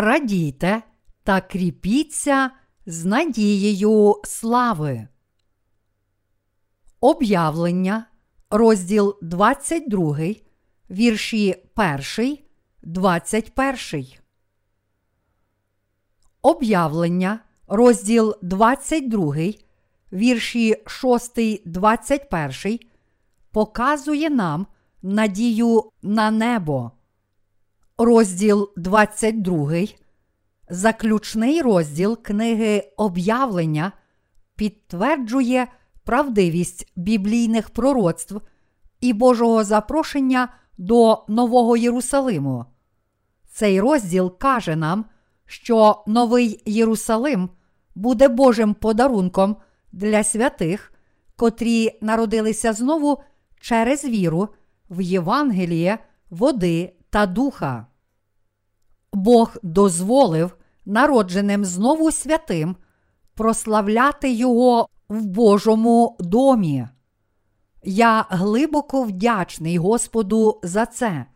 радійте та кріпіться з надією слави. Об'явлення, розділ 22, вірші 1, 21. Об'явлення, розділ 22, вірші 6, 21, показує нам надію на небо. Розділ 22, заключний розділ книги Об'явлення підтверджує правдивість біблійних пророцтв і Божого запрошення до Нового Єрусалиму. Цей розділ каже нам, що Новий Єрусалим буде Божим подарунком для святих, котрі народилися знову через віру в Євангеліє, води та духа. Бог дозволив народженим знову святим прославляти Його в Божому домі. Я глибоко вдячний Господу за це.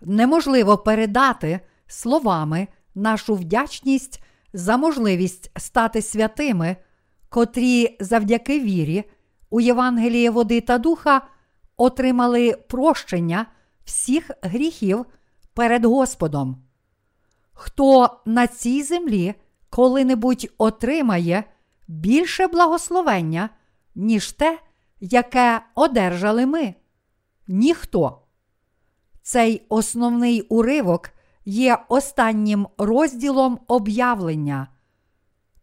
Неможливо передати словами нашу вдячність за можливість стати святими, котрі завдяки вірі у Євангеліє води та духа отримали прощення всіх гріхів перед Господом. Хто на цій землі коли-небудь отримає більше благословення, ніж те, яке одержали ми? Ніхто. Цей основний уривок є останнім розділом об'явлення.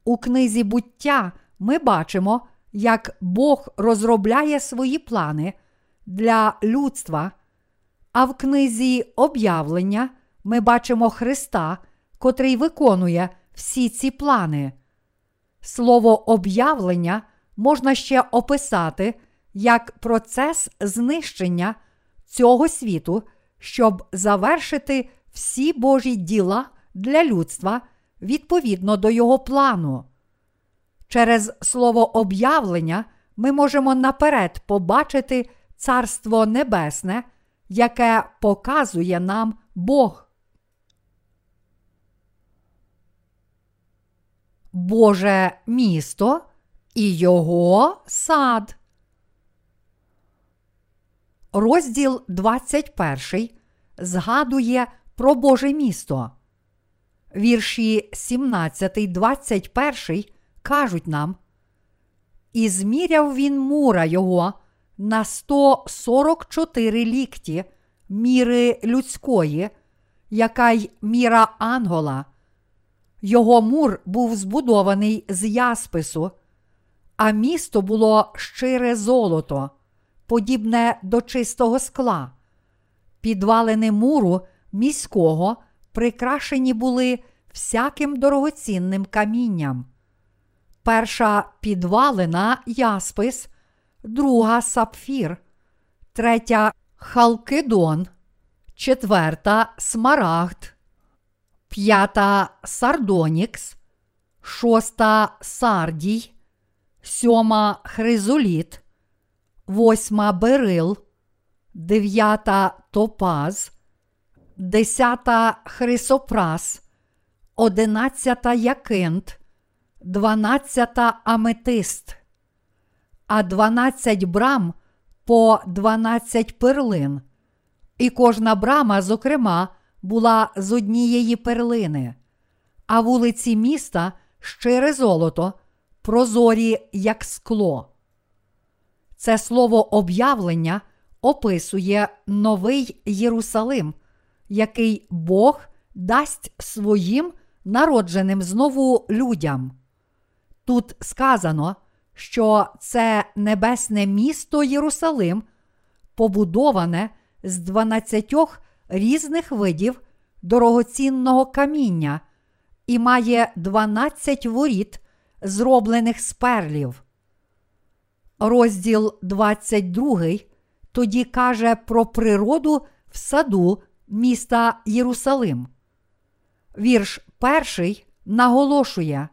У книзі буття ми бачимо, як Бог розробляє свої плани для людства, а в книзі об'явлення ми бачимо Христа, котрий виконує всі ці плани. Слово об'явлення можна ще описати як процес знищення цього світу, щоб завершити всі Божі діла для людства відповідно до його плану. Через слово об'явлення ми можемо наперед побачити Царство Небесне, яке показує нам Бог. Боже місто і його сад. Розділ 21 згадує про Боже місто. Вірші 17, 21 кажуть нам. І зміряв він мура його на 144 лікті міри людської, яка й міра ангола. Його мур був збудований з яспису, а місто було щире золото, подібне до чистого скла. Підвалини муру міського прикрашені були всяким дорогоцінним камінням. Перша підвалина яспис, друга сапфір, третя халкидон, четверта смарагд, п'ята сардонікс, шоста сардій, сьома хризоліт, восьма берил, дев'ята топаз, десята хрисопрас, одинадцята якинт, дванадцята аметист, а дванадцять брам по дванадцять перлин. І кожна брама, зокрема, була з однієї перлини, а вулиці міста щире золото, прозорі, як скло. Це слово об'явлення описує новий Єрусалим, який Бог дасть своїм народженим знову людям. Тут сказано, що це небесне місто Єрусалим, побудоване з дванадцятьох різних видів дорогоцінного каміння і має 12 воріт, зроблених з перлів. Розділ 22 тоді каже про природу в саду міста Єрусалим. Вірш перший наголошує: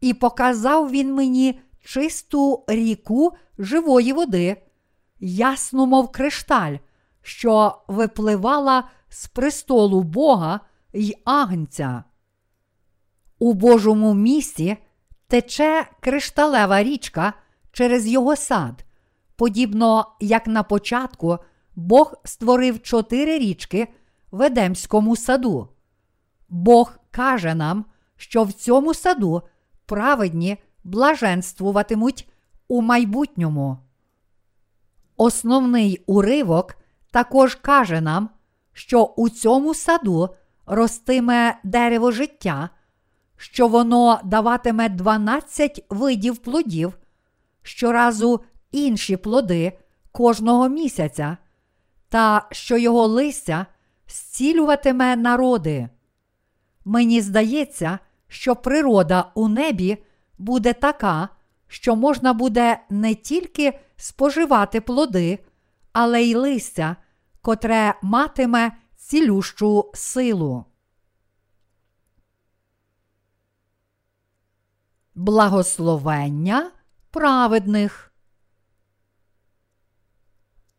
І показав він мені чисту ріку живої води, ясну, мов кришталь, що випливала з престолу Бога й агнця. У Божому місті тече кришталева річка через його сад, подібно як на початку Бог створив чотири річки в Едемському саду. Бог каже нам, що в цьому саду праведні блаженствуватимуть у майбутньому. Основний уривок також каже нам, що у цьому саду ростиме дерево життя, що воно даватиме 12 видів плодів, щоразу інші плоди кожного місяця, та що його листя зцілюватиме народи. Мені здається, що природа у небі буде така, що можна буде не тільки споживати плоди, але й листя, котре матиме цілющу силу. Благословення праведних.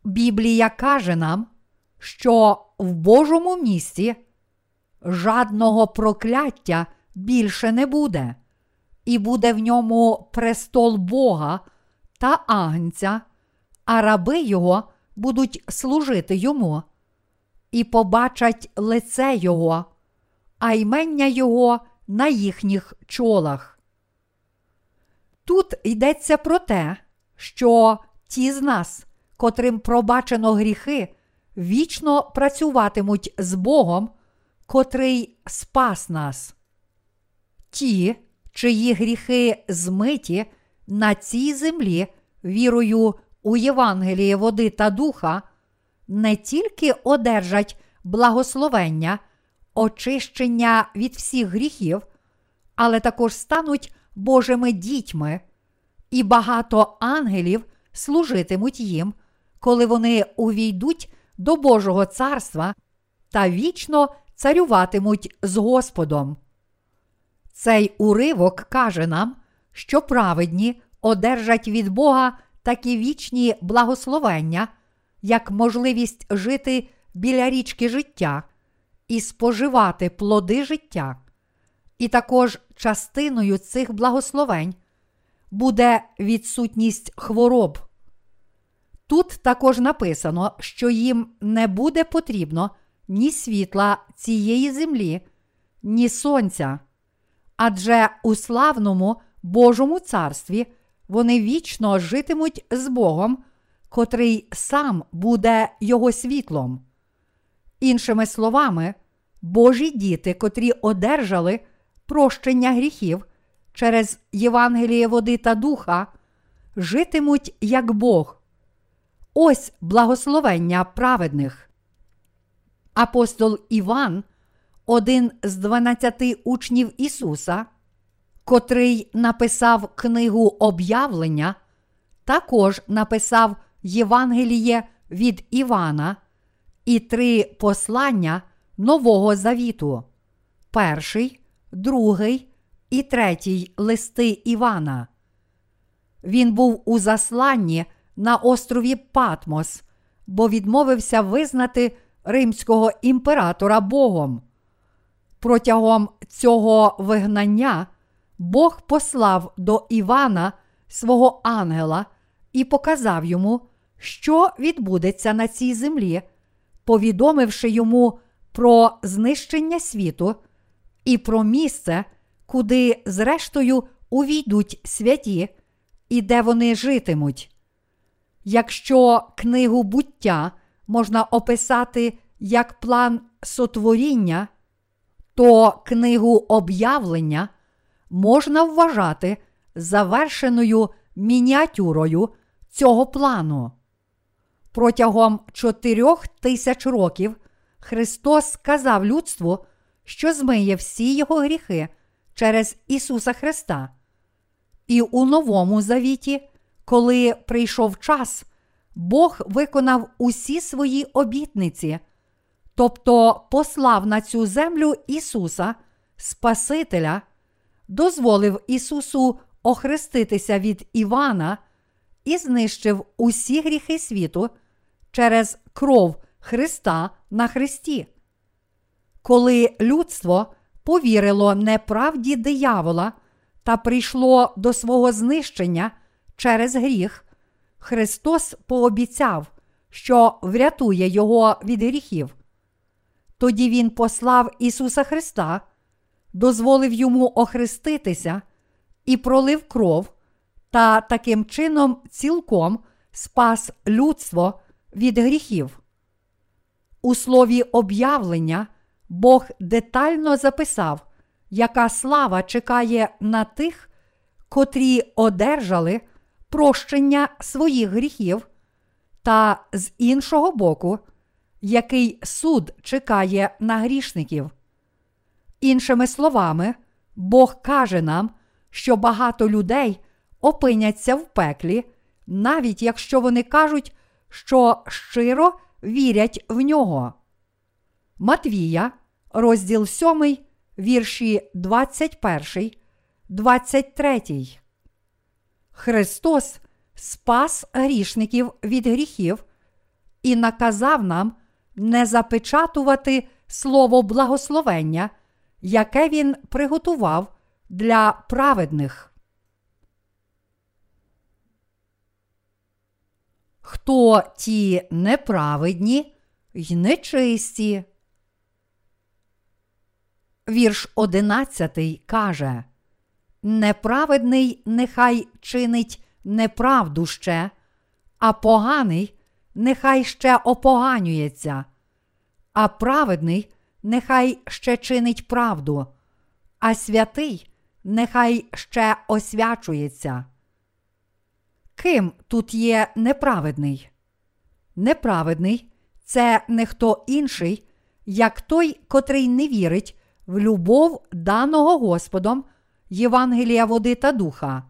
Біблія каже нам, що в Божому місті жадного прокляття більше не буде, і буде в ньому престол Бога та Агнця, а раби його будуть служити йому, і побачать лице Його, а ймення Його на їхніх чолах. Тут йдеться про те, що ті з нас, котрим пробачено гріхи, вічно працюватимуть з Богом, котрий спас нас. Ті, чиї гріхи змиті на цій землі вірою у Євангеліє води та духа, не тільки одержать благословення, очищення від всіх гріхів, але також стануть Божими дітьми, і багато ангелів служитимуть їм, коли вони увійдуть до Божого царства та вічно царюватимуть з Господом. Цей уривок каже нам, що праведні одержать від Бога такі вічні благословення, як можливість жити біля річки життя і споживати плоди життя. І також частиною цих благословень буде відсутність хвороб. Тут також написано, що їм не буде потрібно ні світла цієї землі, ні сонця. Адже у славному Божому царстві вони вічно житимуть з Богом, котрий сам буде його світлом. Іншими словами, Божі діти, котрі одержали прощення гріхів через Євангеліє води та духа, житимуть як Бог. Ось благословення праведних. Апостол Іван, один з дванадцяти учнів Ісуса, котрий написав книгу об'явлення, також написав Євангеліє від Івана і три послання Нового Завіту, перший, другий і третій листи Івана. Він був у засланні на острові Патмос, бо відмовився визнати римського імператора Богом. Протягом цього вигнання Бог послав до Івана свого ангела і показав йому, що відбудеться на цій землі, повідомивши йому про знищення світу і про місце, куди, зрештою, увійдуть святі і де вони житимуть. Якщо книгу буття можна описати як план сотворіння, то книгу об'явлення можна вважати завершеною мініатюрою цього плану. Протягом чотирьох тисяч років Христос сказав людству, що змиє всі його гріхи через Ісуса Христа. І у Новому Завіті, коли прийшов час, Бог виконав усі свої обітниці, тобто послав на цю землю Ісуса, Спасителя, дозволив Ісусу охреститися від Івана і знищив усі гріхи світу через кров Христа на Христі. Коли людство повірило неправді диявола та прийшло до свого знищення через гріх, Христос пообіцяв, що врятує його від гріхів. Тоді Він послав Ісуса Христа, дозволив йому охреститися і пролив кров, та таким чином цілком спас людство від гріхів. У слові об'явлення Бог детально записав, яка слава чекає на тих, котрі одержали прощення своїх гріхів, та з іншого боку, який суд чекає на грішників. Іншими словами, Бог каже нам, що багато людей опиняться в пеклі, навіть якщо вони кажуть, що щиро вірять в нього. Матвія, розділ 7, вірші 21, 23. Христос спас грішників від гріхів і наказав нам не запечатувати слово благословення, яке Він приготував для праведних. Хто ті неправедні й нечисті? Вірш одинадцятий каже Неправедний нехай чинить неправду ще, а поганий нехай ще опоганюється, а праведний нехай ще чинить правду, а святий нехай ще освячується. Ким тут є неправедний? Неправедний це не хто інший, як той, котрий не вірить в любов даного Господом Євангелія води та духа.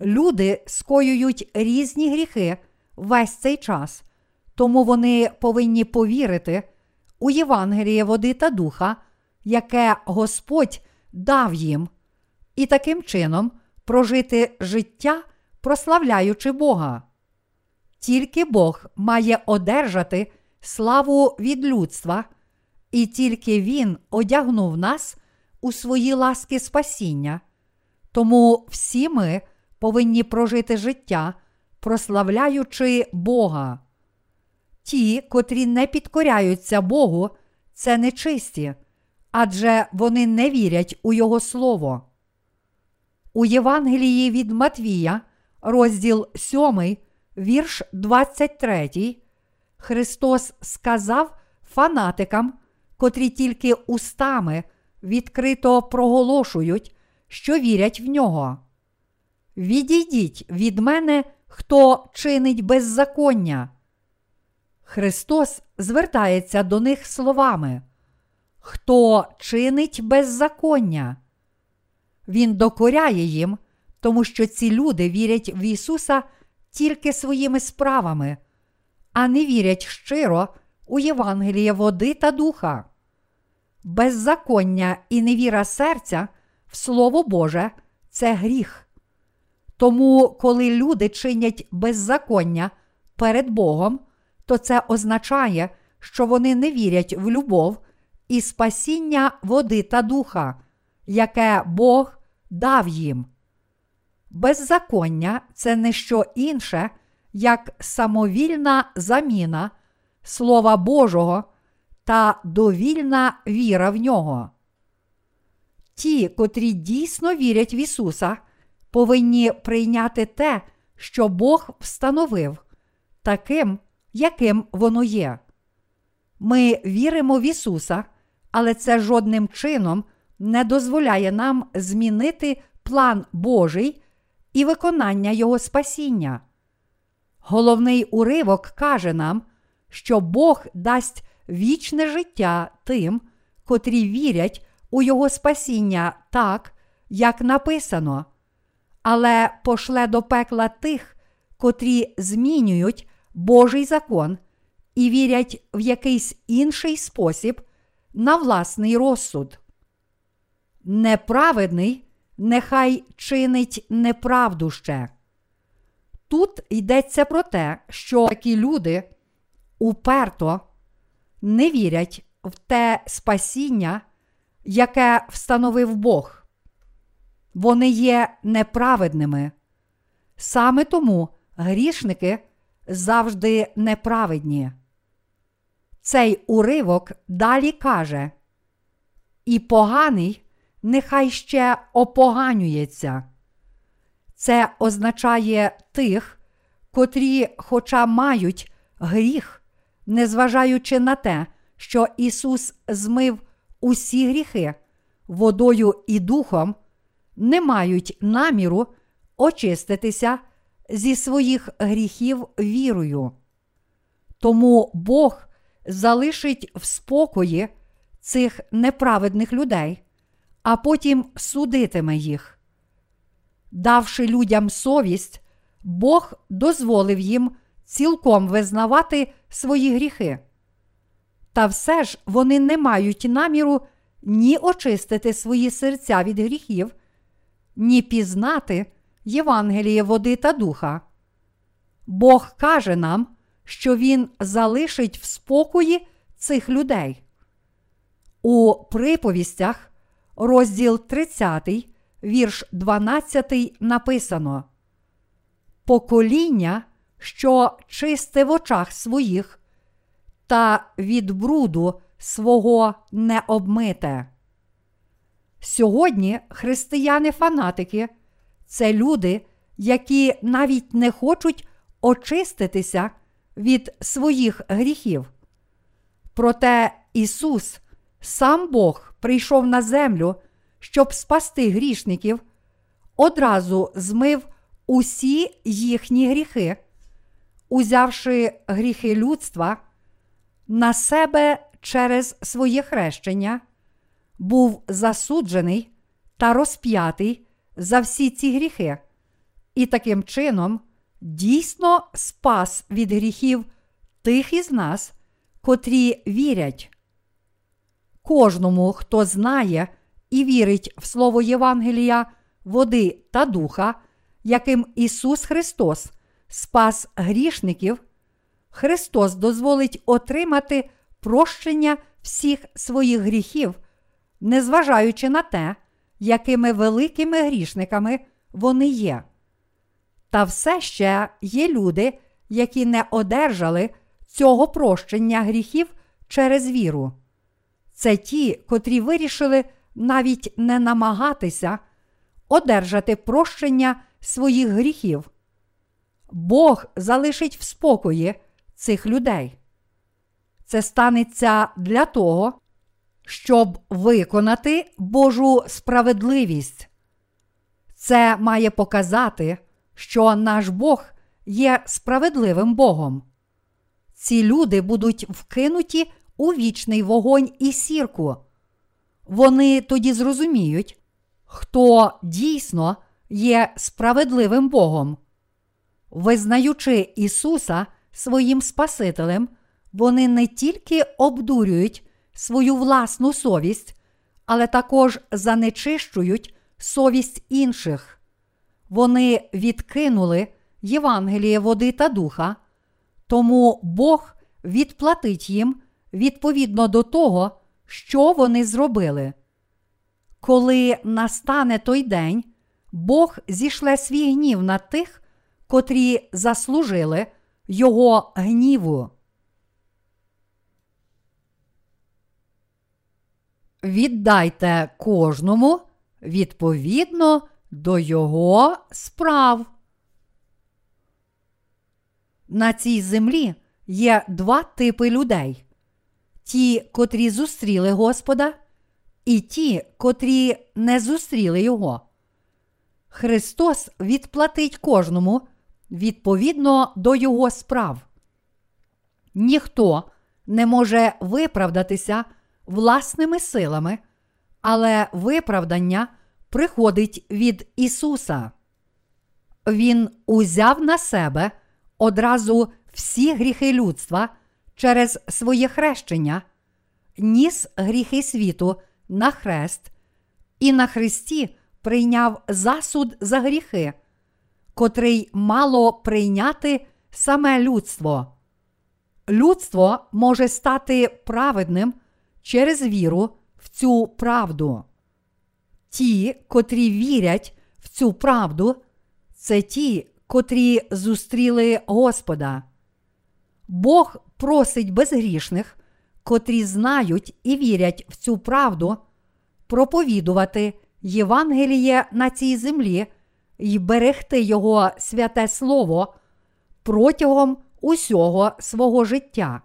Люди скоюють різні гріхи весь цей час, тому вони повинні повірити у Євангеліє води та духа, яке Господь дав їм, і таким чином прожити життя, прославляючи Бога. Тільки Бог має одержати славу від людства, і тільки Він одягнув нас у свої ласки спасіння. Тому всі ми повинні прожити життя, прославляючи Бога. Ті, котрі не підкоряються Богу, це нечисті, адже вони не вірять у Його Слово. У Євангелії від Матвія, розділ 7, вірш 23, Христос сказав фанатикам, котрі тільки устами відкрито проголошують, що вірять в нього. Відійдіть від мене, хто чинить беззаконня. Христос звертається до них словами. Хто чинить беззаконня? Він докоряє їм, тому що ці люди вірять в Ісуса тільки своїми справами, а не вірять щиро у Євангеліє води та духа. Беззаконня і невіра серця в Слово Боже це гріх. Тому, коли люди чинять беззаконня перед Богом, то це означає, що вони не вірять в любов і спасіння води та духа, яке Бог дав їм. Беззаконня це не що інше, як самовільна заміна Слова Божого та довільна віра в нього. Ті, котрі дійсно вірять в Ісуса, повинні прийняти те, що Бог встановив, таким, яким воно є. Ми віримо в Ісуса, але це жодним чином не дозволяє нам змінити план Божий і виконання Його спасіння. Головний уривок каже нам, що Бог дасть вічне життя тим, котрі вірять у Його спасіння так, як написано, але пошле до пекла тих, котрі змінюють Божий закон і вірять в якийсь інший спосіб на власний розсуд. Неправедний нехай чинить неправду ще. Тут йдеться про те, що такі люди уперто не вірять в те спасіння, яке встановив Бог. Вони є неправедними. Саме тому грішники завжди неправедні. Цей уривок далі каже: І поганий нехай ще опоганюється. Це означає тих, котрі, хоча мають гріх, незважаючи на те, що Ісус змив усі гріхи водою і духом, не мають наміру очиститися зі своїх гріхів вірою. Тому Бог залишить в спокої цих неправедних людей, а потім судитиме їх. Давши людям совість, Бог дозволив їм цілком визнавати свої гріхи. Та все ж вони не мають наміру ні очистити свої серця від гріхів, ні пізнати Євангеліє води та духа. Бог каже нам, що Він залишить в спокої цих людей. У приповістях, розділ 30, вірш 12 написано: Покоління, що чисте в очах своїх, та від бруду свого не обмите. Сьогодні християни-фанатики це люди, які навіть не хочуть очиститися від своїх гріхів. Проте Ісус, сам Бог, прийшов на землю, щоб спасти грішників, одразу змив усі їхні гріхи, узявши гріхи людства на себе через своє хрещення, був засуджений та розп'ятий за всі ці гріхи, і таким чином дійсно спас від гріхів тих із нас, котрі вірять. Кожному, хто знає і вірить в Слово Євангелія, води та духа, яким Ісус Христос спас грішників, Христос дозволить отримати прощення всіх своїх гріхів, незважаючи на те, якими великими грішниками вони є. Та все ще є люди, які не одержали цього прощення гріхів через віру. Це ті, котрі вирішили навіть не намагатися одержати прощення своїх гріхів. Бог залишить в спокої цих людей. Це станеться для того, щоб виконати Божу справедливість. Це має показати, що наш Бог є справедливим Богом. Ці люди будуть вкинуті у вічний вогонь і сірку. Вони тоді зрозуміють, хто дійсно є справедливим Богом. Визнаючи Ісуса своїм Спасителем, вони не тільки обдурюють свою власну совість, але також занечищують совість інших. Вони відкинули Євангеліє води та духа, тому Бог відплатить їм відповідно до того, що вони зробили. Коли настане той день, Бог зішле свій гнів на тих, котрі заслужили Його гніву. Віддайте кожному відповідно до його справ. На цій землі є два типи людей: ті, котрі зустріли Господа, і ті, котрі не зустріли Його. Христос відплатить кожному відповідно до Його справ. Ніхто не може виправдатися власними силами, але виправдання приходить від Ісуса. Він узяв на себе одразу всі гріхи людства через своє хрещення, ніс гріхи світу на хрест і на хресті прийняв засуд за гріхи, котрий мало прийняти саме людство. Людство може стати праведним через віру в цю правду. Ті, котрі вірять в цю правду, це ті, котрі зустріли Господа. Бог просить безгрішних, котрі знають і вірять в цю правду, проповідувати Євангеліє на цій землі і берегти Його святе Слово протягом усього свого життя.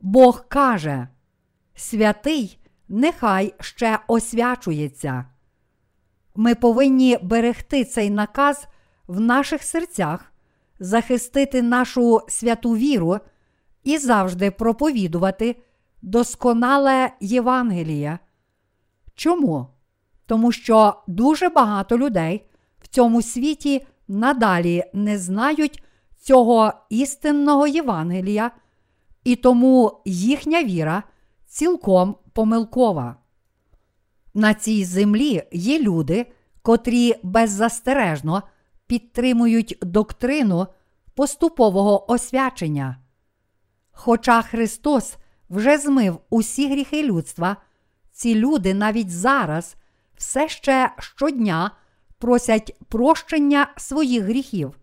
Бог каже, святий нехай ще освячується. Ми повинні берегти цей наказ в наших серцях, захистити нашу святу віру і завжди проповідувати досконале Євангеліє. Чому? Тому що дуже багато людей в цьому світі надалі не знають цього істинного Євангелія, і тому їхня віра цілком помилкова. На цій землі є люди, котрі беззастережно підтримують доктрину поступового освячення. Хоча Христос вже змив усі гріхи людства, ці люди навіть зараз все ще щодня просять прощення своїх гріхів.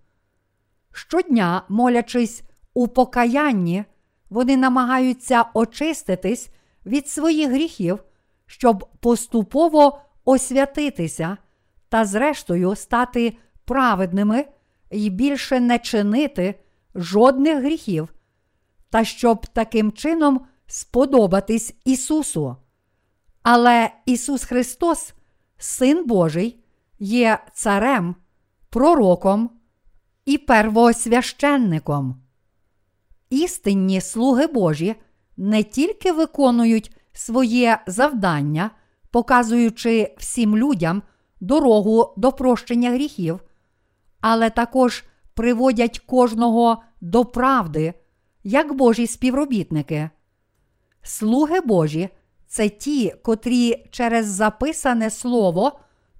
Щодня, молячись у покаянні, вони намагаються очиститись від своїх гріхів, щоб поступово освятитися та, зрештою, стати праведними і більше не чинити жодних гріхів, та щоб таким чином сподобатись Ісусу. Але Ісус Христос, Син Божий, є царем, пророком і первосвященником. Істинні слуги Божі не тільки виконують своє завдання, показуючи всім людям дорогу до прощення гріхів, але також приводять кожного до правди, як Божі співробітники. Слуги Божі це ті, котрі через записане слово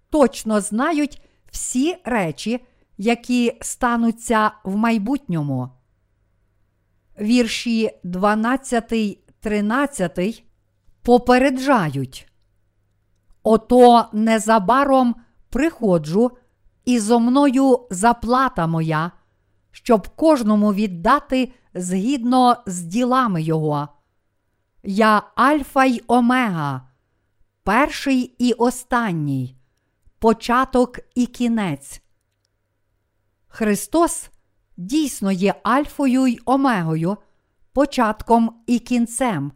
точно знають всі речі, які стануться в майбутньому. Вірші 12, 13 попереджають. Ото незабаром приходжу, і зо мною заплата моя, щоб кожному віддати згідно з ділами його. Я Альфа й Омега, перший і останній, початок і кінець. Христос дійсно є Альфою й Омегою, початком і кінцем,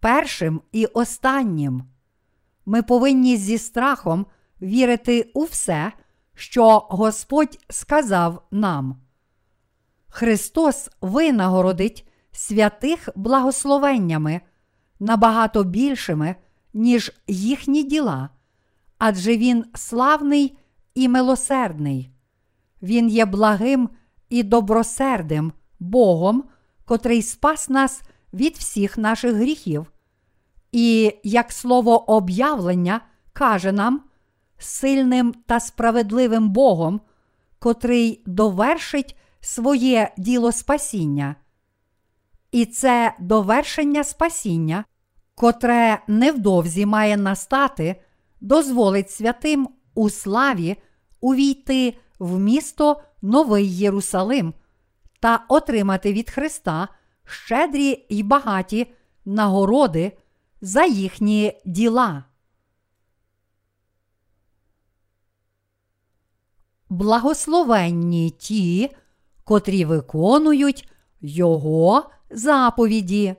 першим і останнім. Ми повинні зі страхом вірити у все, що Господь сказав нам. Христос винагородить святих благословеннями набагато більшими, ніж їхні діла, адже Він славний і милосердний. Він є благим і добросердим Богом, котрий спас нас від всіх наших гріхів. І як слово об'явлення каже нам, сильним та справедливим Богом, котрий довершить своє діло спасіння. І це довершення спасіння, котре невдовзі має настати, дозволить святим у славі увійти в місто Новий Єрусалим та отримати від Христа щедрі й багаті нагороди за їхні діла. Благословенні ті, котрі виконують Його заповіді.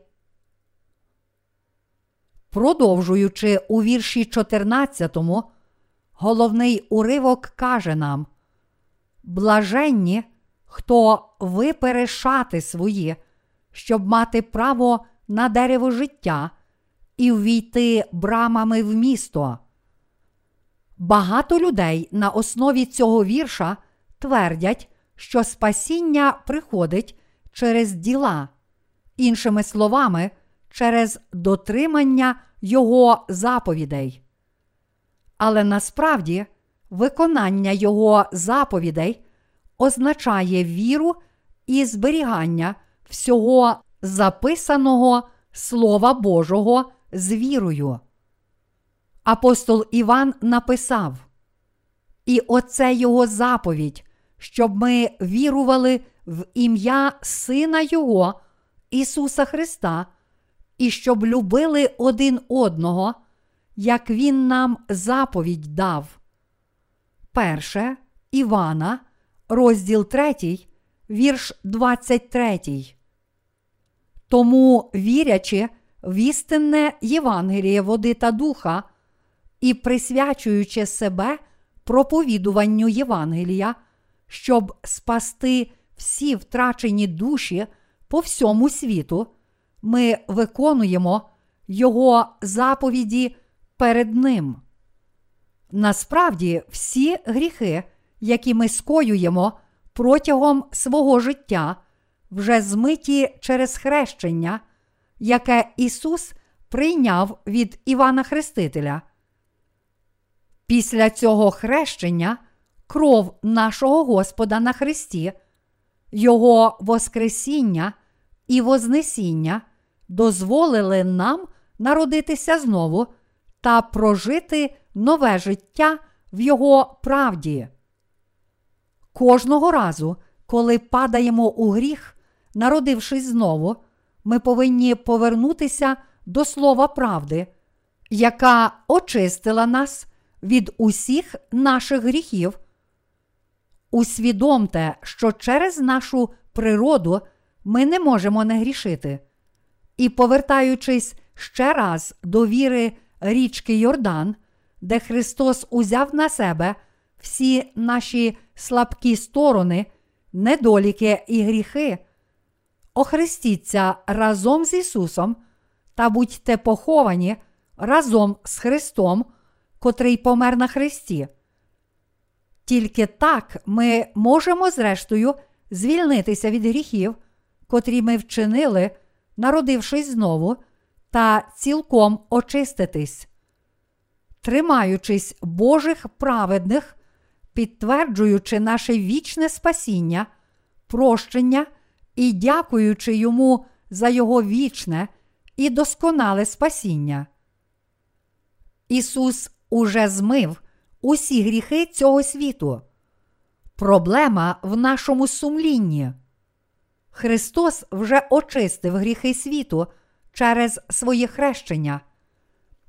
Продовжуючи у вірші 14, головний уривок каже нам: Блаженні, хто випере шати свої, щоб мати право на дерево життя і ввійти брамами в місто. Багато людей на основі цього вірша твердять, що спасіння приходить через діла, іншими словами, через дотримання Його заповідей. Але насправді виконання Його заповідей означає віру і зберігання всього записаного Слова Божого з вірою. Апостол Іван написав: І оце його заповідь, щоб ми вірували в ім'я Сина Його, Ісуса Христа, і щоб любили один одного, як Він нам заповідь дав. Перше Івана, розділ 3, вірш 23. Тому, вірячи в істинне Євангеліє води та духа і присвячуючи себе проповідуванню Євангелія, щоб спасти всі втрачені душі по всьому світу, ми виконуємо Його заповіді перед Ним. Насправді, всі гріхи, які ми скоюємо протягом свого життя, вже змиті через хрещення, яке Ісус прийняв від Івана Хрестителя. Після цього хрещення кров нашого Господа на Христі, Його Воскресіння і Вознесіння дозволили нам народитися знову та прожити нове життя в Його правді. Кожного разу, коли падаємо у гріх, народившись знову, ми повинні повернутися до слова правди, яка очистила нас від усіх наших гріхів. Усвідомте, що через нашу природу ми не можемо не грішити. І, повертаючись ще раз до віри річки Йордан, де Христос узяв на себе всі наші слабкі сторони, недоліки і гріхи, охрестіться разом з Ісусом та будьте поховані разом з Христом, котрий помер на Христі. Тільки так ми можемо, зрештою, звільнитися від гріхів, котрі ми вчинили, народившись знову, та цілком очиститись. Тримаючись Божих праведних, підтверджуючи наше вічне спасіння, прощення і дякуючи йому за Його вічне і досконале спасіння. Ісус уже змив усі гріхи цього світу. Проблема в нашому сумлінні. Христос вже очистив гріхи світу через своє хрещення.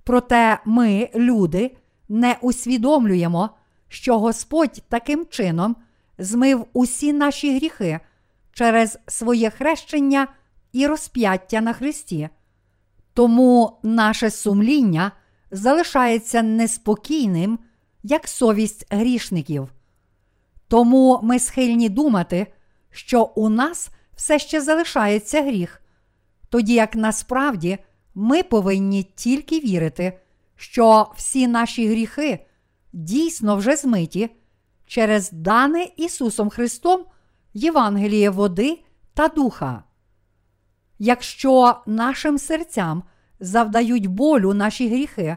Проте ми, люди, не усвідомлюємо, що Господь таким чином змив усі наші гріхи через своє хрещення і розп'яття на Христі. Тому наше сумління залишається неспокійним, як совість грішників. Тому ми схильні думати, що у нас все ще залишається гріх, тоді як насправді ми повинні тільки вірити, що всі наші гріхи дійсно вже змиті через дане Ісусом Христом Євангеліє води та духа. Якщо нашим серцям завдають болю наші гріхи,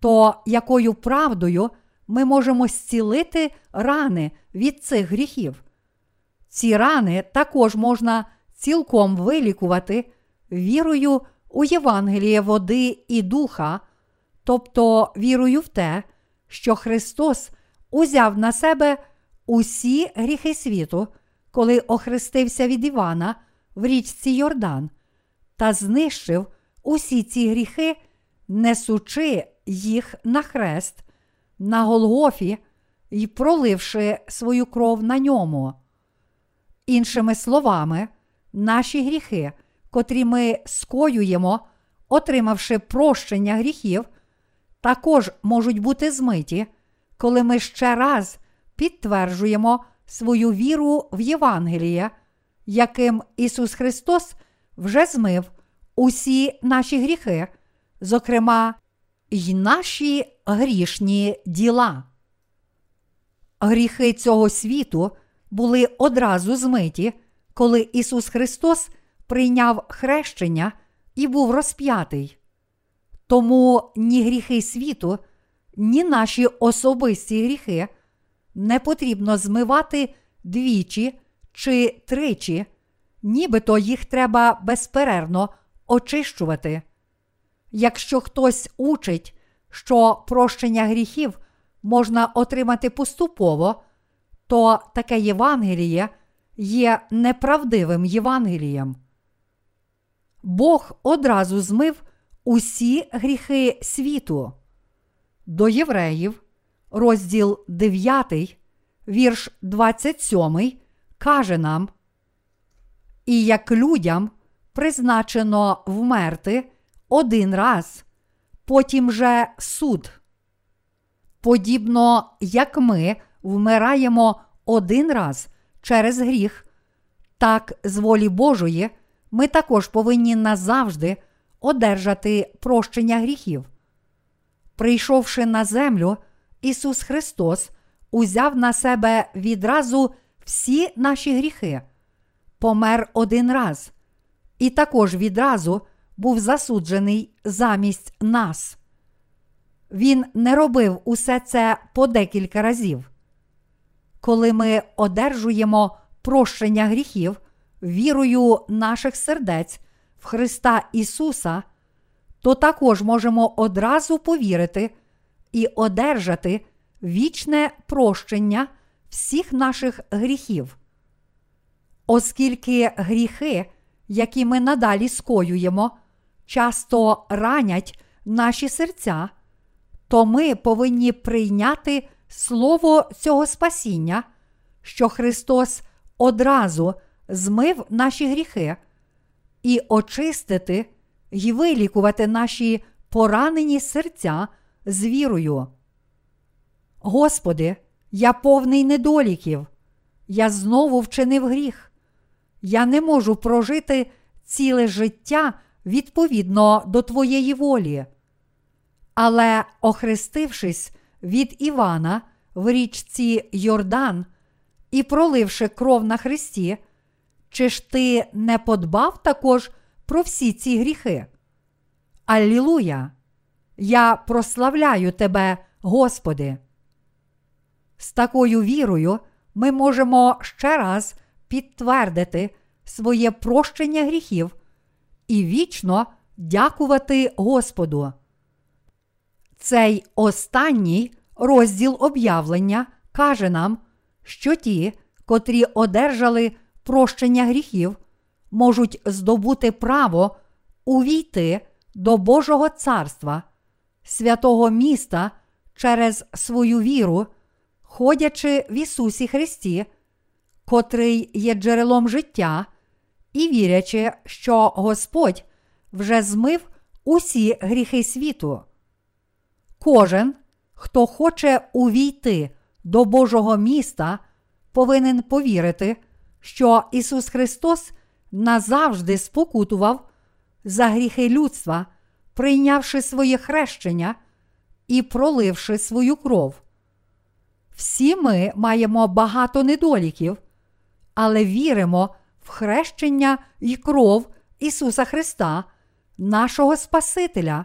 то якою правдою ми можемо зцілити рани від цих гріхів? Ці рани також можна цілком вилікувати вірою у Євангеліє води і духа, тобто вірою в те, що Христос узяв на себе усі гріхи світу, коли охрестився від Івана в річці Йордан, та знищив усі ці гріхи, несучи їх на хрест, на Голгофі і проливши свою кров на ньому. Іншими словами, наші гріхи, котрі ми скоюємо, отримавши прощення гріхів, також можуть бути змиті, коли ми ще раз підтверджуємо свою віру в Євангеліє, яким Ісус Христос вже змив усі наші гріхи, зокрема, й наші грішні діла. Гріхи цього світу були одразу змиті, коли Ісус Христос прийняв хрещення і був розп'ятий. Тому ні гріхи світу, ні наші особисті гріхи не потрібно змивати двічі чи тричі, нібито їх треба безперервно очищувати. Якщо хтось учить, що прощення гріхів можна отримати поступово, то таке Євангеліє є неправдивим Євангелієм. Бог одразу змив усі гріхи світу. До євреїв, розділ 9, вірш 27, каже нам: І як людям призначено вмерти один раз, потім же суд. Подібно як ми вмираємо один раз через гріх, так з волі Божої ми також повинні назавжди одержати прощення гріхів. Прийшовши на землю, Ісус Христос узяв на себе відразу всі наші гріхи, помер один раз, і також відразу був засуджений замість нас. Він не робив усе це по декілька разів. Коли ми одержуємо прощення гріхів вірою наших сердець в Христа Ісуса, то також можемо одразу повірити і одержати вічне прощення всіх наших гріхів. Оскільки гріхи, які ми надалі скоюємо, часто ранять наші серця, то ми повинні прийняти слово цього спасіння, що Христос одразу змив наші гріхи, і очистити й вилікувати наші поранені серця з вірою. Господи, я повний недоліків, я знову вчинив гріх. Я не можу прожити ціле життя відповідно до Твоєї волі. Але, охрестившись від Івана в річці Йордан і проливши кров на Христі, чи ж ти не подбав також про всі ці гріхи? Аллілуя! Я прославляю Тебе, Господи! З такою вірою ми можемо ще раз підтвердити своє прощення гріхів і вічно дякувати Господу. Цей останній розділ об'явлення каже нам, що ті, котрі одержали прощення гріхів, можуть здобути право увійти до Божого царства, святого міста через свою віру, ходячи в Ісусі Христі, котрий є джерелом життя, і вірячи, що Господь вже змив усі гріхи світу. Кожен, хто хоче увійти до Божого міста, повинен повірити, що Ісус Христос назавжди спокутував за гріхи людства, прийнявши своє хрещення і проливши свою кров. Всі ми маємо багато недоліків, але віримо в хрещення і кров Ісуса Христа, нашого Спасителя.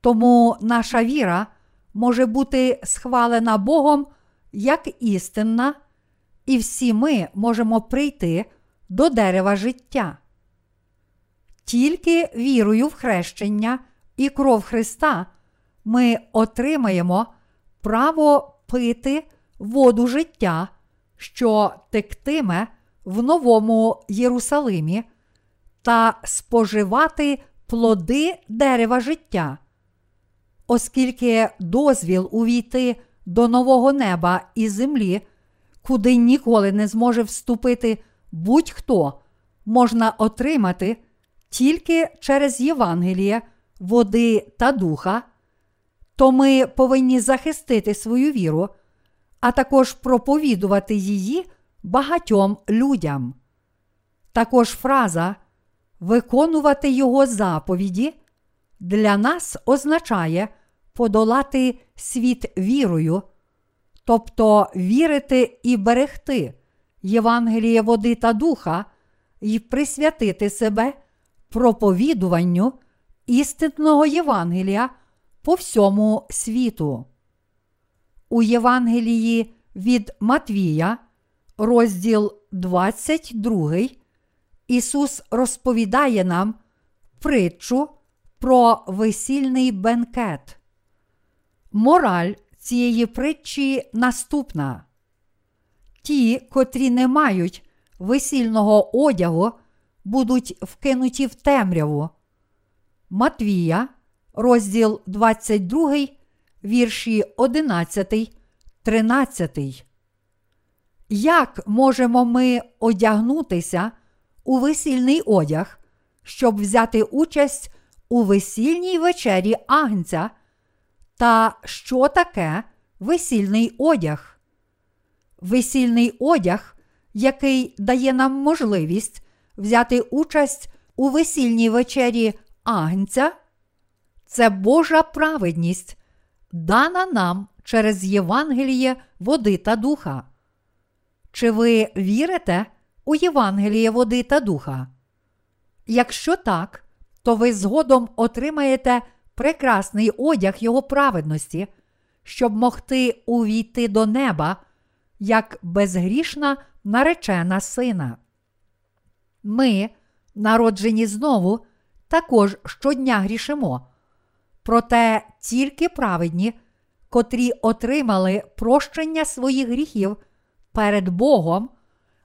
Тому наша віра може бути схвалена Богом як істинна, і всі ми можемо прийти до дерева життя. Тільки вірою в хрещення і кров Христа ми отримаємо право пити воду життя, що тектиме в Новому Єрусалимі, та споживати плоди дерева життя. Оскільки дозвіл увійти до нового неба і землі, куди ніколи не зможе вступити будь-хто, можна отримати тільки через Євангеліє, води та духа, то ми повинні захистити свою віру, а також проповідувати її багатьом людям. Також фраза виконувати його заповіді для нас означає подолати світ вірою, тобто вірити і берегти Євангеліє води та духа і присвятити себе проповідуванню істинного Євангелія по всьому світу. У Євангелії від Матвія, розділ 22, Ісус розповідає нам притчу про весільний бенкет. Мораль цієї притчі наступна. Ті, котрі не мають весільного одягу, будуть вкинуті в темряву. Матвія, розділ 22, вірші 11, 13. Як можемо ми одягнутися у весільний одяг, щоб взяти участь у весільній вечері Агнця? Та що таке весільний одяг? Весільний одяг, який дає нам можливість взяти участь у весільній вечері Агнця, це Божа праведність, дана нам через Євангеліє води та духа. Чи ви вірите у Євангеліє води та духа? Якщо так, то ви згодом отримаєте прекрасний одяг Його праведності, щоб могти увійти до неба як безгрішна наречена сина. Ми, народжені знову, також щодня грішимо. Проте тільки праведні, котрі отримали прощення своїх гріхів перед Богом,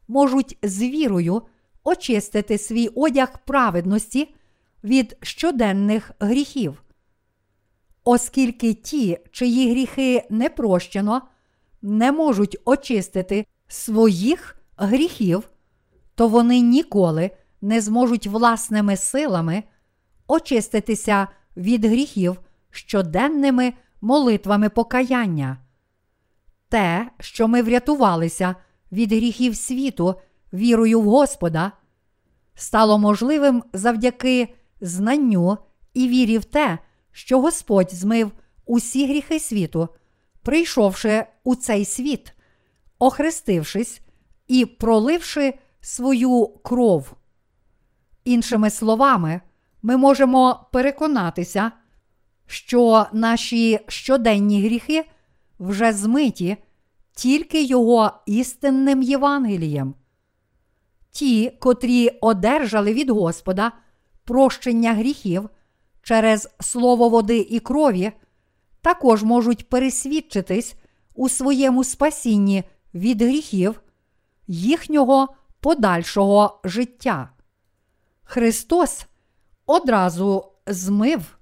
можуть з вірою очистити свій одяг праведності від щоденних гріхів. Оскільки ті, чиї гріхи не прощено, не можуть очистити своїх гріхів, то вони ніколи не зможуть власними силами очиститися від гріхів щоденними молитвами покаяння. Те, що ми врятувалися від гріхів світу вірою в Господа, стало можливим завдяки знанню і вірі в те, що Господь змив усі гріхи світу, прийшовши у цей світ, охрестившись і проливши свою кров. Іншими словами, ми можемо переконатися, що наші щоденні гріхи вже змиті тільки Його істинним Євангелієм. Ті, котрі одержали від Господа прощення гріхів через слово води і крові, також можуть пересвідчитись у своєму спасінні від гріхів їхнього подальшого життя. Христос одразу змив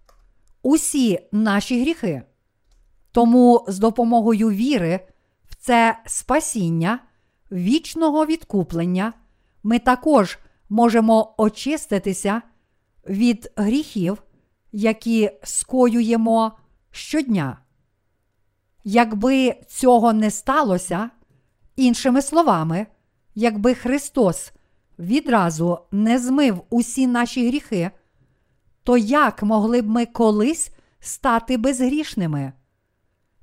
усі наші гріхи. Тому з допомогою віри в це спасіння, вічного відкуплення, ми також можемо очиститися від гріхів, які скоюємо щодня. Якби цього не сталося, іншими словами, якби Христос відразу не змив усі наші гріхи, то як могли б ми колись стати безгрішними?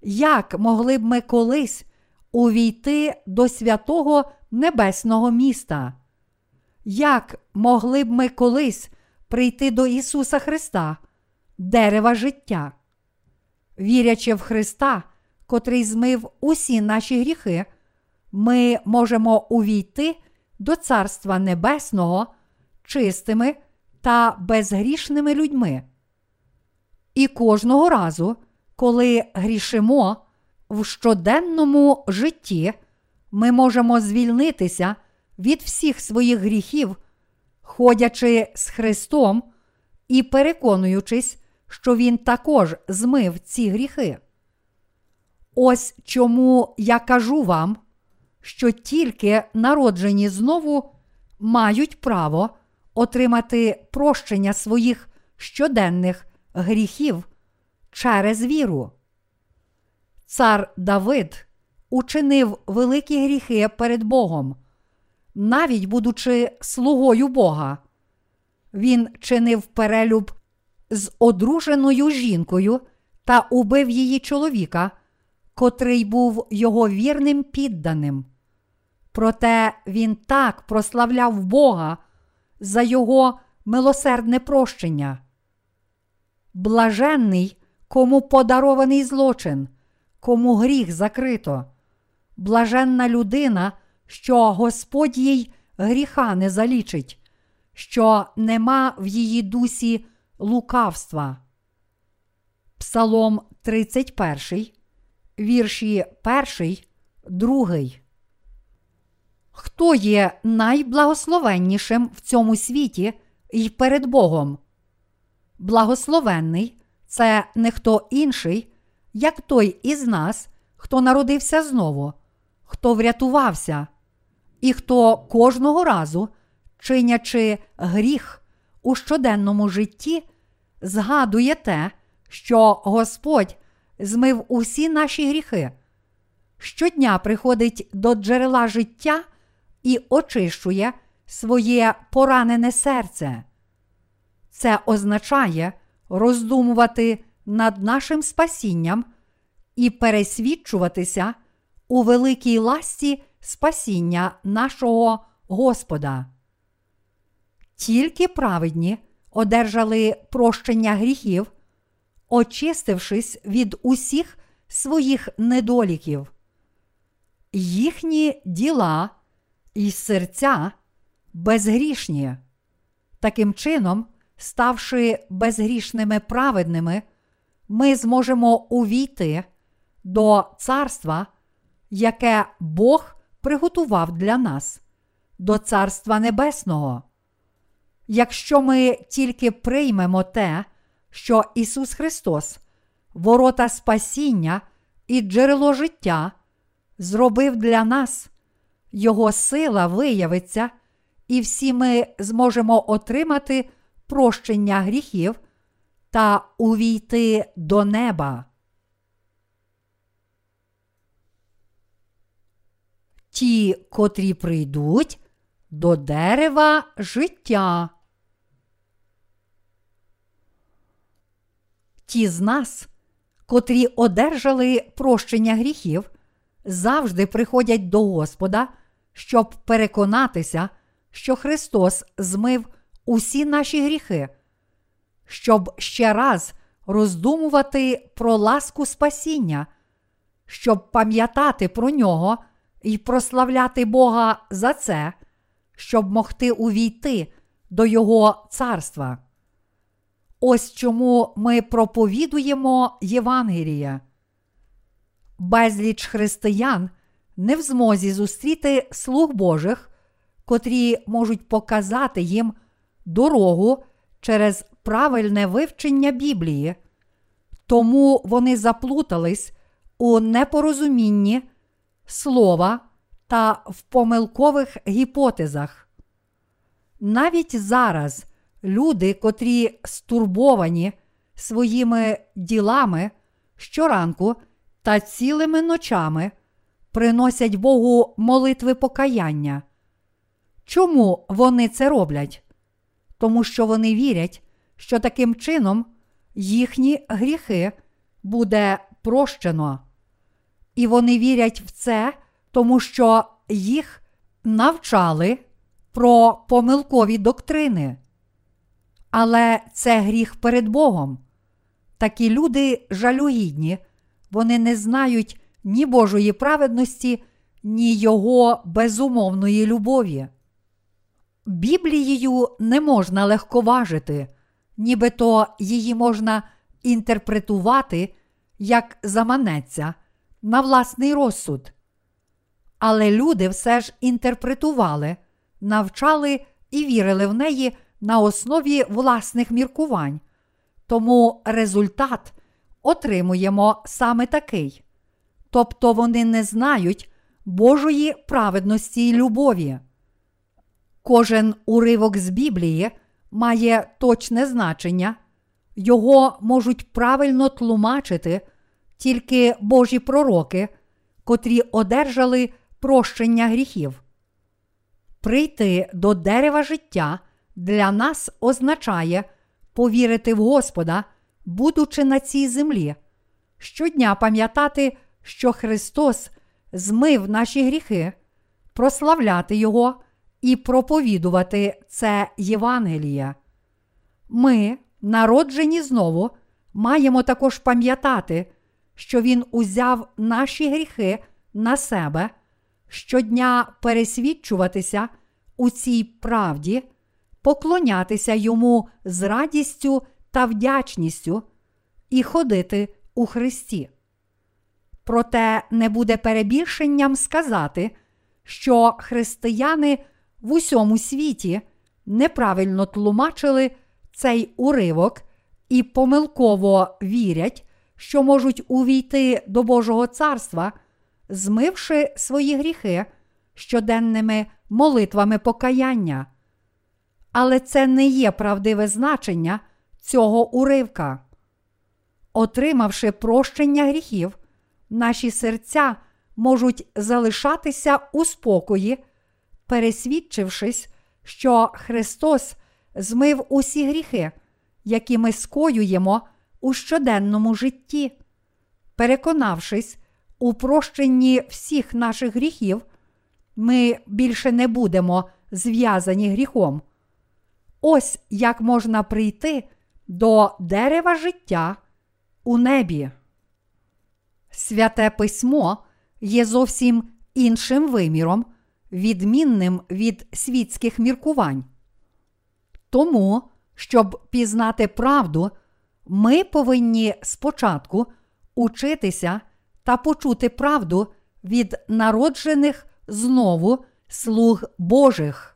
Як могли б ми колись увійти до святого небесного міста? Як могли б ми колись прийти до Ісуса Христа, дерева життя? Вірячи в Христа, котрий змив усі наші гріхи, ми можемо увійти до Царства Небесного чистими та безгрішними людьми. І кожного разу, коли грішимо в щоденному житті, ми можемо звільнитися від всіх своїх гріхів, ходячи з Христом і переконуючись, що Він також змив ці гріхи. Ось чому я кажу вам, що тільки народжені знову мають право отримати прощення своїх щоденних гріхів через віру. Цар Давид учинив великі гріхи перед Богом, навіть будучи слугою Бога. Він чинив перелюб з одруженою жінкою та убив її чоловіка, котрий був його вірним підданим. Проте він так прославляв Бога за його милосердне прощення. Блаженний, кому подарований злочин, кому гріх закрито, блаженна людина, що Господь їй гріха не залічить, що нема в її дусі лукавства. Псалом 31, вірші 1, 2. Хто є найблагословеннішим в цьому світі і перед Богом? Благословенний це не хто інший, як той із нас, хто народився знову, хто врятувався, і хто кожного разу, чинячи гріх у щоденному житті, згадує те, що Господь змив усі наші гріхи. Щодня приходить до джерела життя і очищує своє поранене серце. Це означає роздумувати над нашим спасінням і пересвідчуватися у великій ласті спасіння нашого Господа. Тільки праведні одержали прощення гріхів, очистившись від усіх своїх недоліків. Їхні діла і серця безгрішні. Таким чином, ставши безгрішними праведними, ми зможемо увійти до царства, яке Бог приготував для нас, до Царства Небесного. Якщо ми тільки приймемо те, що Ісус Христос, ворота спасіння і джерело життя, зробив для нас, Його сила виявиться, і всі ми зможемо отримати прощення гріхів та увійти до неба. Ті, котрі прийдуть до дерева життя. Ті з нас, котрі одержали прощення гріхів, завжди приходять до Господа, щоб переконатися, що Христос змив усі наші гріхи, щоб ще раз роздумувати про ласку спасіння, щоб пам'ятати про нього і прославляти Бога за це, щоб могти увійти до Його царства. Ось чому ми проповідуємо Євангелія. Безліч християн не в змозі зустріти слуг Божих, котрі можуть показати їм дорогу через правильне вивчення Біблії, тому вони заплутались у непорозумінні слова та в помилкових гіпотезах. Навіть зараз люди, котрі стурбовані своїми ділами щоранку та цілими ночами, приносять Богу молитви покаяння. Чому вони це роблять? Тому що вони вірять, що таким чином їхні гріхи буде прощено. І вони вірять в це, тому що їх навчали про помилкові доктрини. Але це гріх перед Богом. Такі люди жалюгідні, вони не знають ні Божої праведності, ні Його безумовної любові. Біблією не можна легковажити, нібито її можна інтерпретувати як заманеться на власний розсуд. Але люди все ж інтерпретували, навчали і вірили в неї на основі власних міркувань. Тому результат отримуємо саме такий. Тобто вони не знають Божої праведності й любові. Кожен уривок з Біблії має точне значення, його можуть правильно тлумачити тільки Божі пророки, котрі одержали прощення гріхів. Прийти до дерева життя для нас означає повірити в Господа, будучи на цій землі, щодня пам'ятати, що Христос змив наші гріхи, прославляти Його і проповідувати це Євангеліє. Ми, народжені знову, маємо також пам'ятати, що Він узяв наші гріхи на себе, щодня пересвідчуватися у цій правді, поклонятися йому з радістю та вдячністю і ходити у Христі. Проте не буде перебільшенням сказати, що християни в усьому світі неправильно тлумачили цей уривок і помилково вірять, що можуть увійти до Божого царства, змивши свої гріхи щоденними молитвами покаяння. Але це не є правдиве значення цього уривка. Отримавши прощення гріхів, наші серця можуть залишатися у спокої, пересвідчившись, що Христос змив усі гріхи, які ми скоюємо у щоденному житті, переконавшись у прощенні всіх наших гріхів, ми більше не будемо зв'язані гріхом. Ось як можна прийти до дерева життя у небі. Святе письмо є зовсім іншим виміром, відмінним від світських міркувань. Тому, щоб пізнати правду, ми повинні спочатку учитися та почути правду від народжених знову слуг Божих.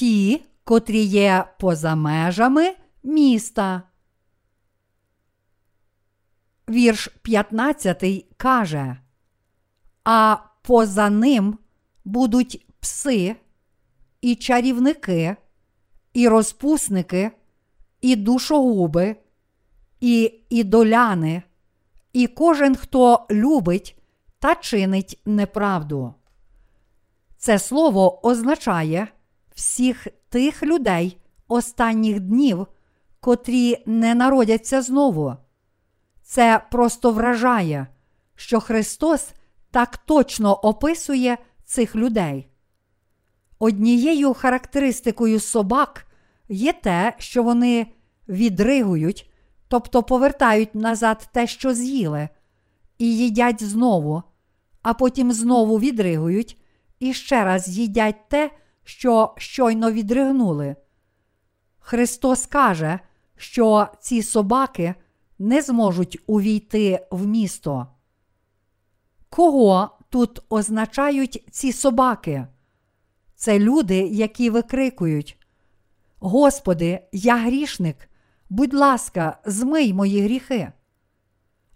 Ті, котрі є поза межами міста. Вірш 15 каже, а поза ним будуть пси, і чарівники, і розпусники, і душогуби, і ідоляни, і кожен, хто любить та чинить неправду. Це слово означає всіх тих людей останніх днів, котрі не народяться знову. Це просто вражає, що Христос так точно описує цих людей. Однією характеристикою собак є те, що вони відригують, тобто повертають назад те, що з'їли, і їдять знову, а потім знову відригують і ще раз їдять те, що щойно відригнули. Христос каже, що ці собаки не зможуть увійти в місто. Кого тут означають ці собаки? Це люди, які викрикують: Господи, я грішник, будь ласка, змий мої гріхи.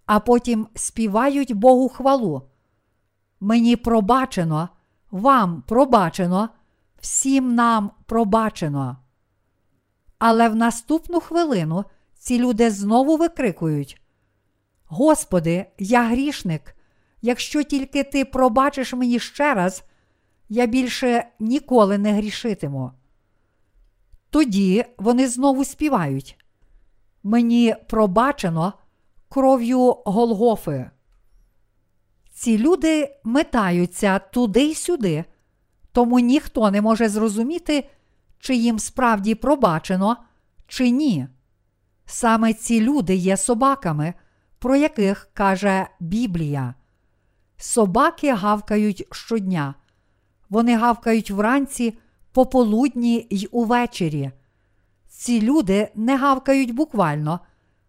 А потім співають Богу хвалу. Мені пробачено, вам пробачено, всім нам пробачено. Але в наступну хвилину ці люди знову викрикують: Господи, я грішник, якщо тільки ти пробачиш мені ще раз, я більше ніколи не грішитиму. Тоді вони знову співають. Мені пробачено кров'ю Голгофи. Ці люди метаються туди й сюди, тому ніхто не може зрозуміти, чи їм справді пробачено, чи ні. Саме ці люди є собаками, про яких каже Біблія. Собаки гавкають щодня. Вони гавкають вранці, пополудні й увечері. Ці люди не гавкають буквально,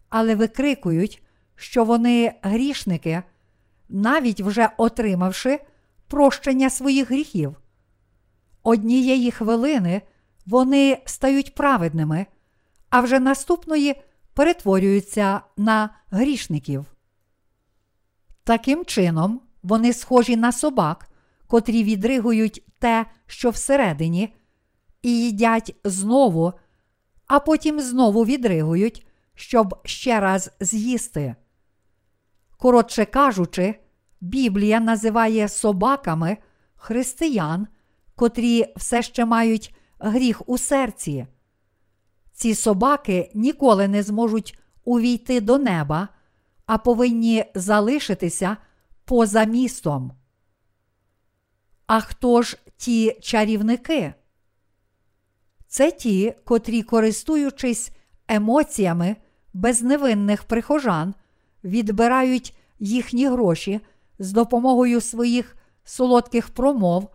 але викрикують, що вони грішники, навіть вже отримавши прощення своїх гріхів. Однієї хвилини вони стають праведними, а вже наступної перетворюються на грішників. Таким чином, вони схожі на собак, котрі відригують те, що всередині, і їдять знову, а потім знову відригують, щоб ще раз з'їсти. Коротше кажучи, Біблія називає собаками християн, котрі все ще мають гріх у серці. Ці собаки ніколи не зможуть увійти до неба, а повинні залишитися поза містом. А хто ж ті чарівники? Це ті, котрі, користуючись емоціями безневинних прихожан, відбирають їхні гроші з допомогою своїх солодких промов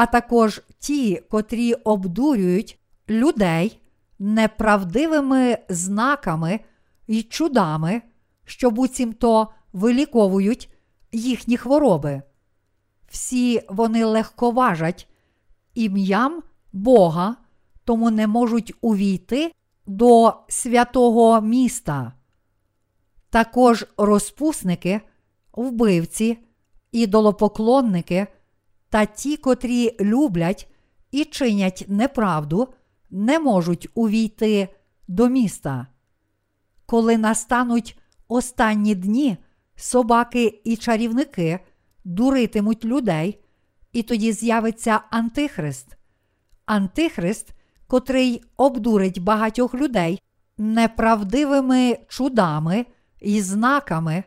а також ті, котрі обдурюють людей неправдивими знаками і чудами, що буцімто виліковують їхні хвороби. Всі вони легковажать ім'ям Бога, тому не можуть увійти до святого міста. Також розпусники, вбивці, ідолопоклонники та ті, котрі люблять і чинять неправду, не можуть увійти до міста. Коли настануть останні дні, собаки і чарівники дуритимуть людей, і тоді з'явиться Антихрист. Антихрист, котрий обдурить багатьох людей неправдивими чудами і знаками,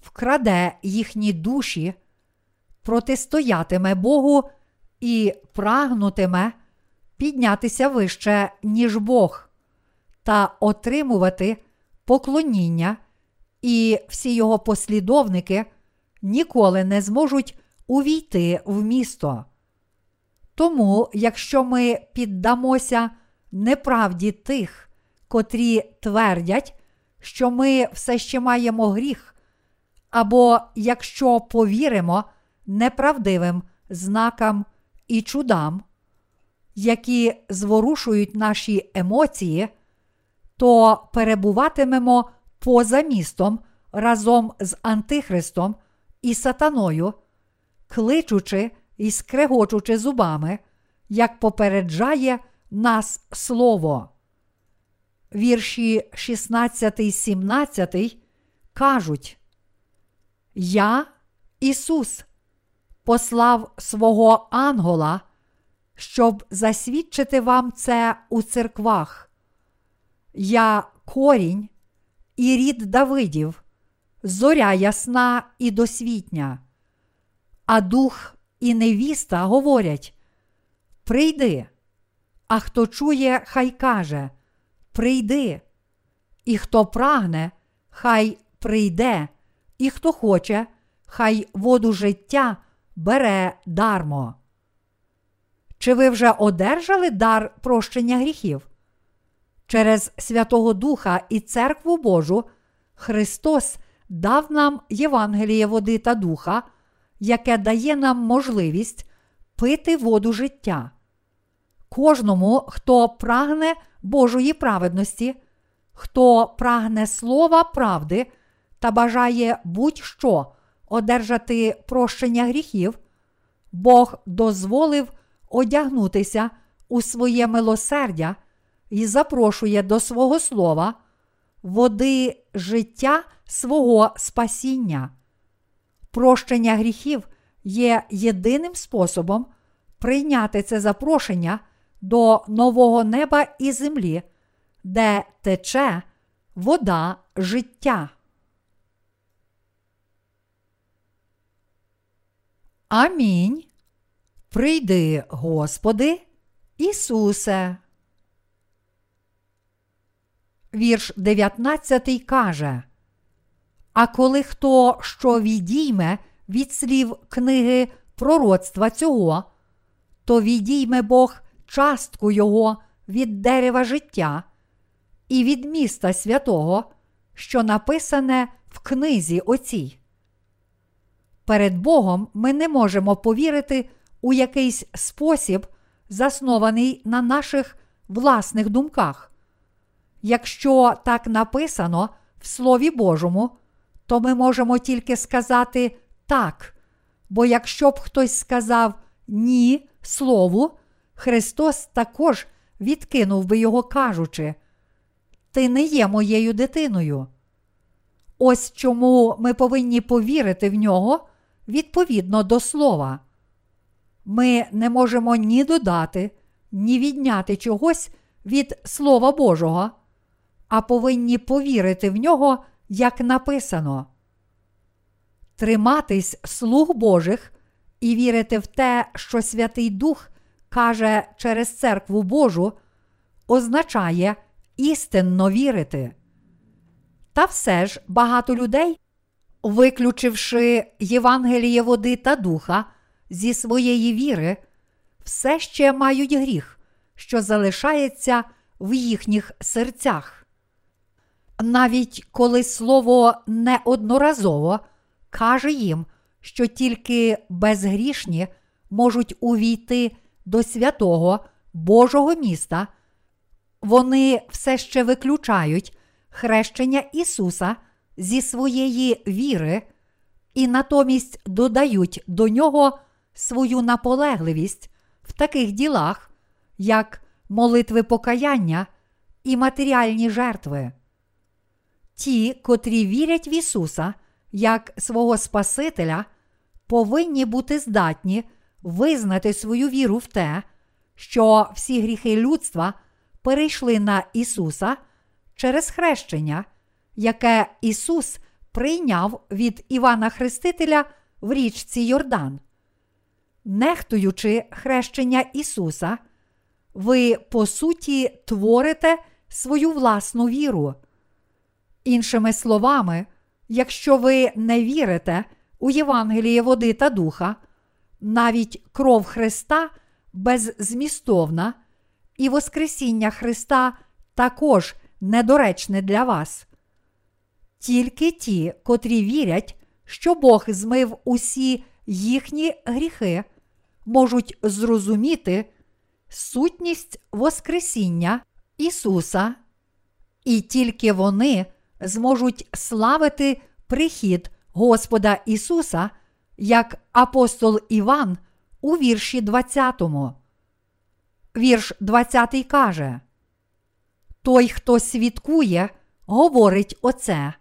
вкраде їхні душі, протистоятиме Богу і прагнутиме піднятися вище, ніж Бог, та отримувати поклоніння, і всі його послідовники ніколи не зможуть увійти в місто. Тому, якщо ми піддамося неправді тих, котрі твердять, що ми все ще маємо гріх, або якщо повіримо неправдивим знакам і чудам, які зворушують наші емоції, то перебуватимемо поза містом разом з Антихристом і Сатаною, кличучи і скрегочучи зубами, як попереджає нас Слово. Вірші 16, 17 кажуть: Я, Ісус, послав свого ангела, щоб засвідчити вам це у церквах. Я корінь і рід Давидів, зоря ясна і досвітня. А дух і невіста говорять: Прийди, а хто чує, хай каже: Прийди, і хто прагне, хай прийде, і хто хоче, хай воду життя бере дармо. Чи ви вже одержали дар прощення гріхів? Через Святого Духа і Церкву Божу Христос дав нам Євангеліє води та духа, яке дає нам можливість пити воду життя. Кожному, хто прагне Божої праведності, хто прагне слова правди та бажає будь-що одержати прощення гріхів, Бог дозволив одягнутися у своє милосердя і запрошує до свого слова води життя свого спасіння. Прощення гріхів є єдиним способом прийняти це запрошення до нового неба і землі, де тече вода життя. Амінь. Прийди, Господи, Ісусе. Вірш 19 каже. А коли хто що відійме від слів книги пророцтва цього, то відійме Бог частку його від дерева життя і від міста святого, що написане в книзі оцій. Перед Богом ми не можемо повірити у якийсь спосіб, заснований на наших власних думках. Якщо так написано в Слові Божому, то ми можемо тільки сказати так, бо якщо б хтось сказав ні Слову, Христос також відкинув би його, кажучи: Ти не є моєю дитиною. Ось чому ми повинні повірити в нього відповідно до слова. Ми не можемо ні додати, ні відняти чогось від Слова Божого, а повинні повірити в нього, як написано. Триматись слуг Божих і вірити в те, що Святий Дух каже через церкву Божу, означає істинно вірити. Та все ж багато людей, виключивши Євангеліє води та духа зі своєї віри, все ще мають гріх, що залишається в їхніх серцях. Навіть коли слово неодноразово каже їм, що тільки безгрішні можуть увійти до святого Божого міста, вони все ще виключають хрещення Ісуса зі своєї віри і натомість додають до нього свою наполегливість в таких ділах, як молитви покаяння і матеріальні жертви. Ті, котрі вірять в Ісуса як свого Спасителя, повинні бути здатні визнати свою віру в те, що всі гріхи людства перейшли на Ісуса через хрещення, яке Ісус прийняв від Івана Хрестителя в річці Йордан. Нехтуючи хрещення Ісуса, ви по суті творите свою власну віру. Іншими словами, якщо ви не вірите у Євангеліє води та духа, навіть кров Христа беззмістовна, і Воскресіння Христа також недоречне для вас. Тільки ті, котрі вірять, що Бог змив усі їхні гріхи, можуть зрозуміти сутність Воскресіння Ісуса, і тільки вони зможуть славити прихід Господа Ісуса, як апостол Іван у вірші 20. Вірш 20 каже: Той, хто свідкує, говорить оце.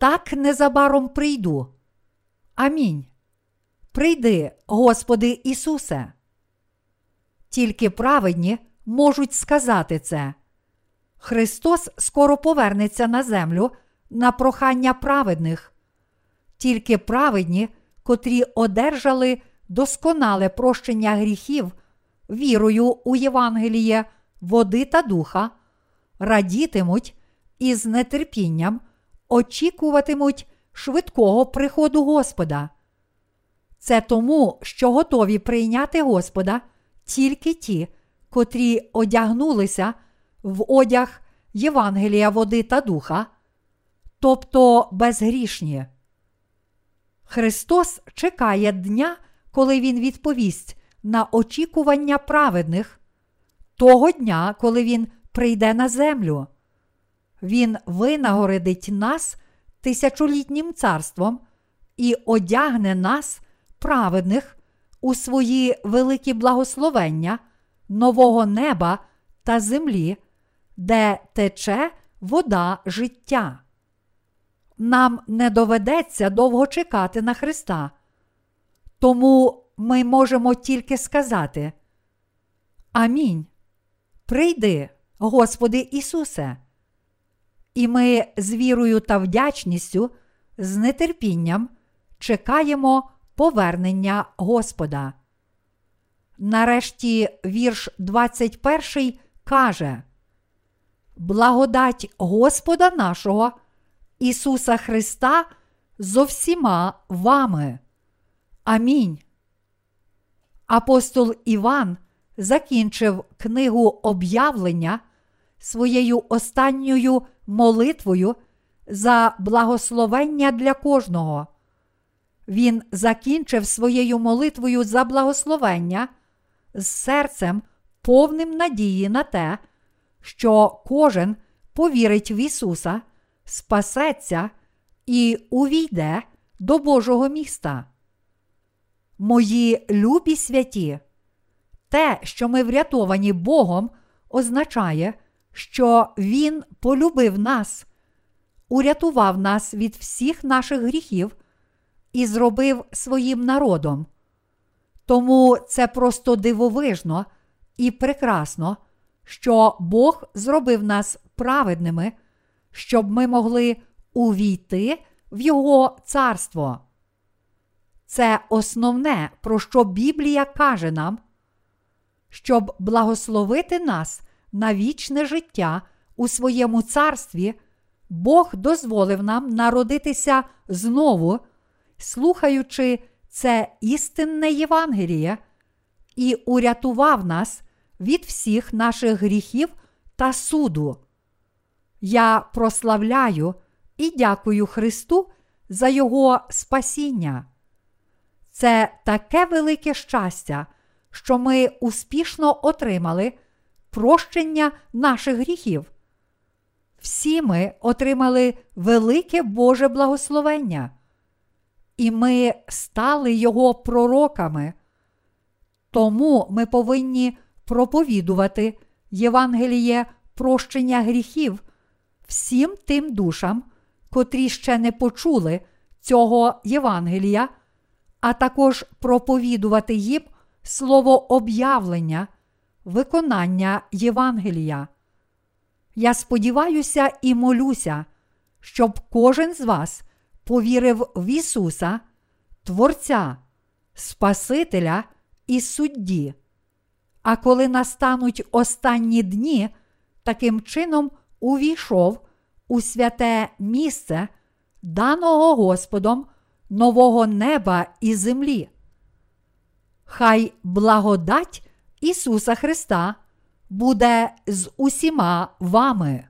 Так незабаром прийду. Амінь. Прийди, Господи Ісусе. Тільки праведні можуть сказати це. Христос скоро повернеться на землю на прохання праведних. Тільки праведні, котрі одержали досконале прощення гріхів вірою у Євангеліє, води та духа, радітимуть і з нетерпінням очікуватимуть швидкого приходу Господа. Це тому, що готові прийняти Господа тільки ті, котрі одягнулися в одяг Євангелія води та духа, тобто безгрішні. Христос чекає дня, коли Він відповість на очікування праведних, того дня, коли Він прийде на землю. Він винагородить нас тисячолітнім царством і одягне нас, праведних, у свої великі благословення нового неба та землі, де тече вода життя. Нам не доведеться довго чекати на Христа. Тому ми можемо тільки сказати Амінь. Прийди, Господи Ісусе. І ми з вірою та вдячністю, з нетерпінням чекаємо повернення Господа. Нарешті вірш 21 каже: Благодать Господа нашого Ісуса Христа зо всіма вами. Амінь. Апостол Іван закінчив книгу об'явлення своєю останньою молитвою за благословення для кожного. Він закінчив своєю молитвою за благословення з серцем, повним надії на те, що кожен повірить в Ісуса, спасеться і увійде до Божого міста. Мої любі святі, те, що ми врятовані Богом, означає, що Він полюбив нас, урятував нас від всіх наших гріхів і зробив своїм народом. Тому це просто дивовижно і прекрасно, що Бог зробив нас праведними, щоб ми могли увійти в Його царство. Це основне, про що Біблія каже нам, щоб благословити нас на вічне життя у своєму царстві, Бог дозволив нам народитися знову, слухаючи це істинне Євангеліє і урятував нас від всіх наших гріхів та суду. Я прославляю і дякую Христу за Його спасіння. Це таке велике щастя, що ми успішно отримали прощення наших гріхів. Всі ми отримали велике Боже благословення, і ми стали Його пророками. Тому ми повинні проповідувати Євангеліє прощення гріхів всім тим душам, котрі ще не почули цього Євангелія, а також проповідувати їм слово об'явлення, виконання Євангелія. Я сподіваюся і молюся, щоб кожен з вас повірив в Ісуса, Творця, Спасителя і судді. А коли настануть останні дні, таким чином увійшов у святе місце, даного Господом нового неба і землі. Хай благодать Ісуса Христа буде з усіма вами.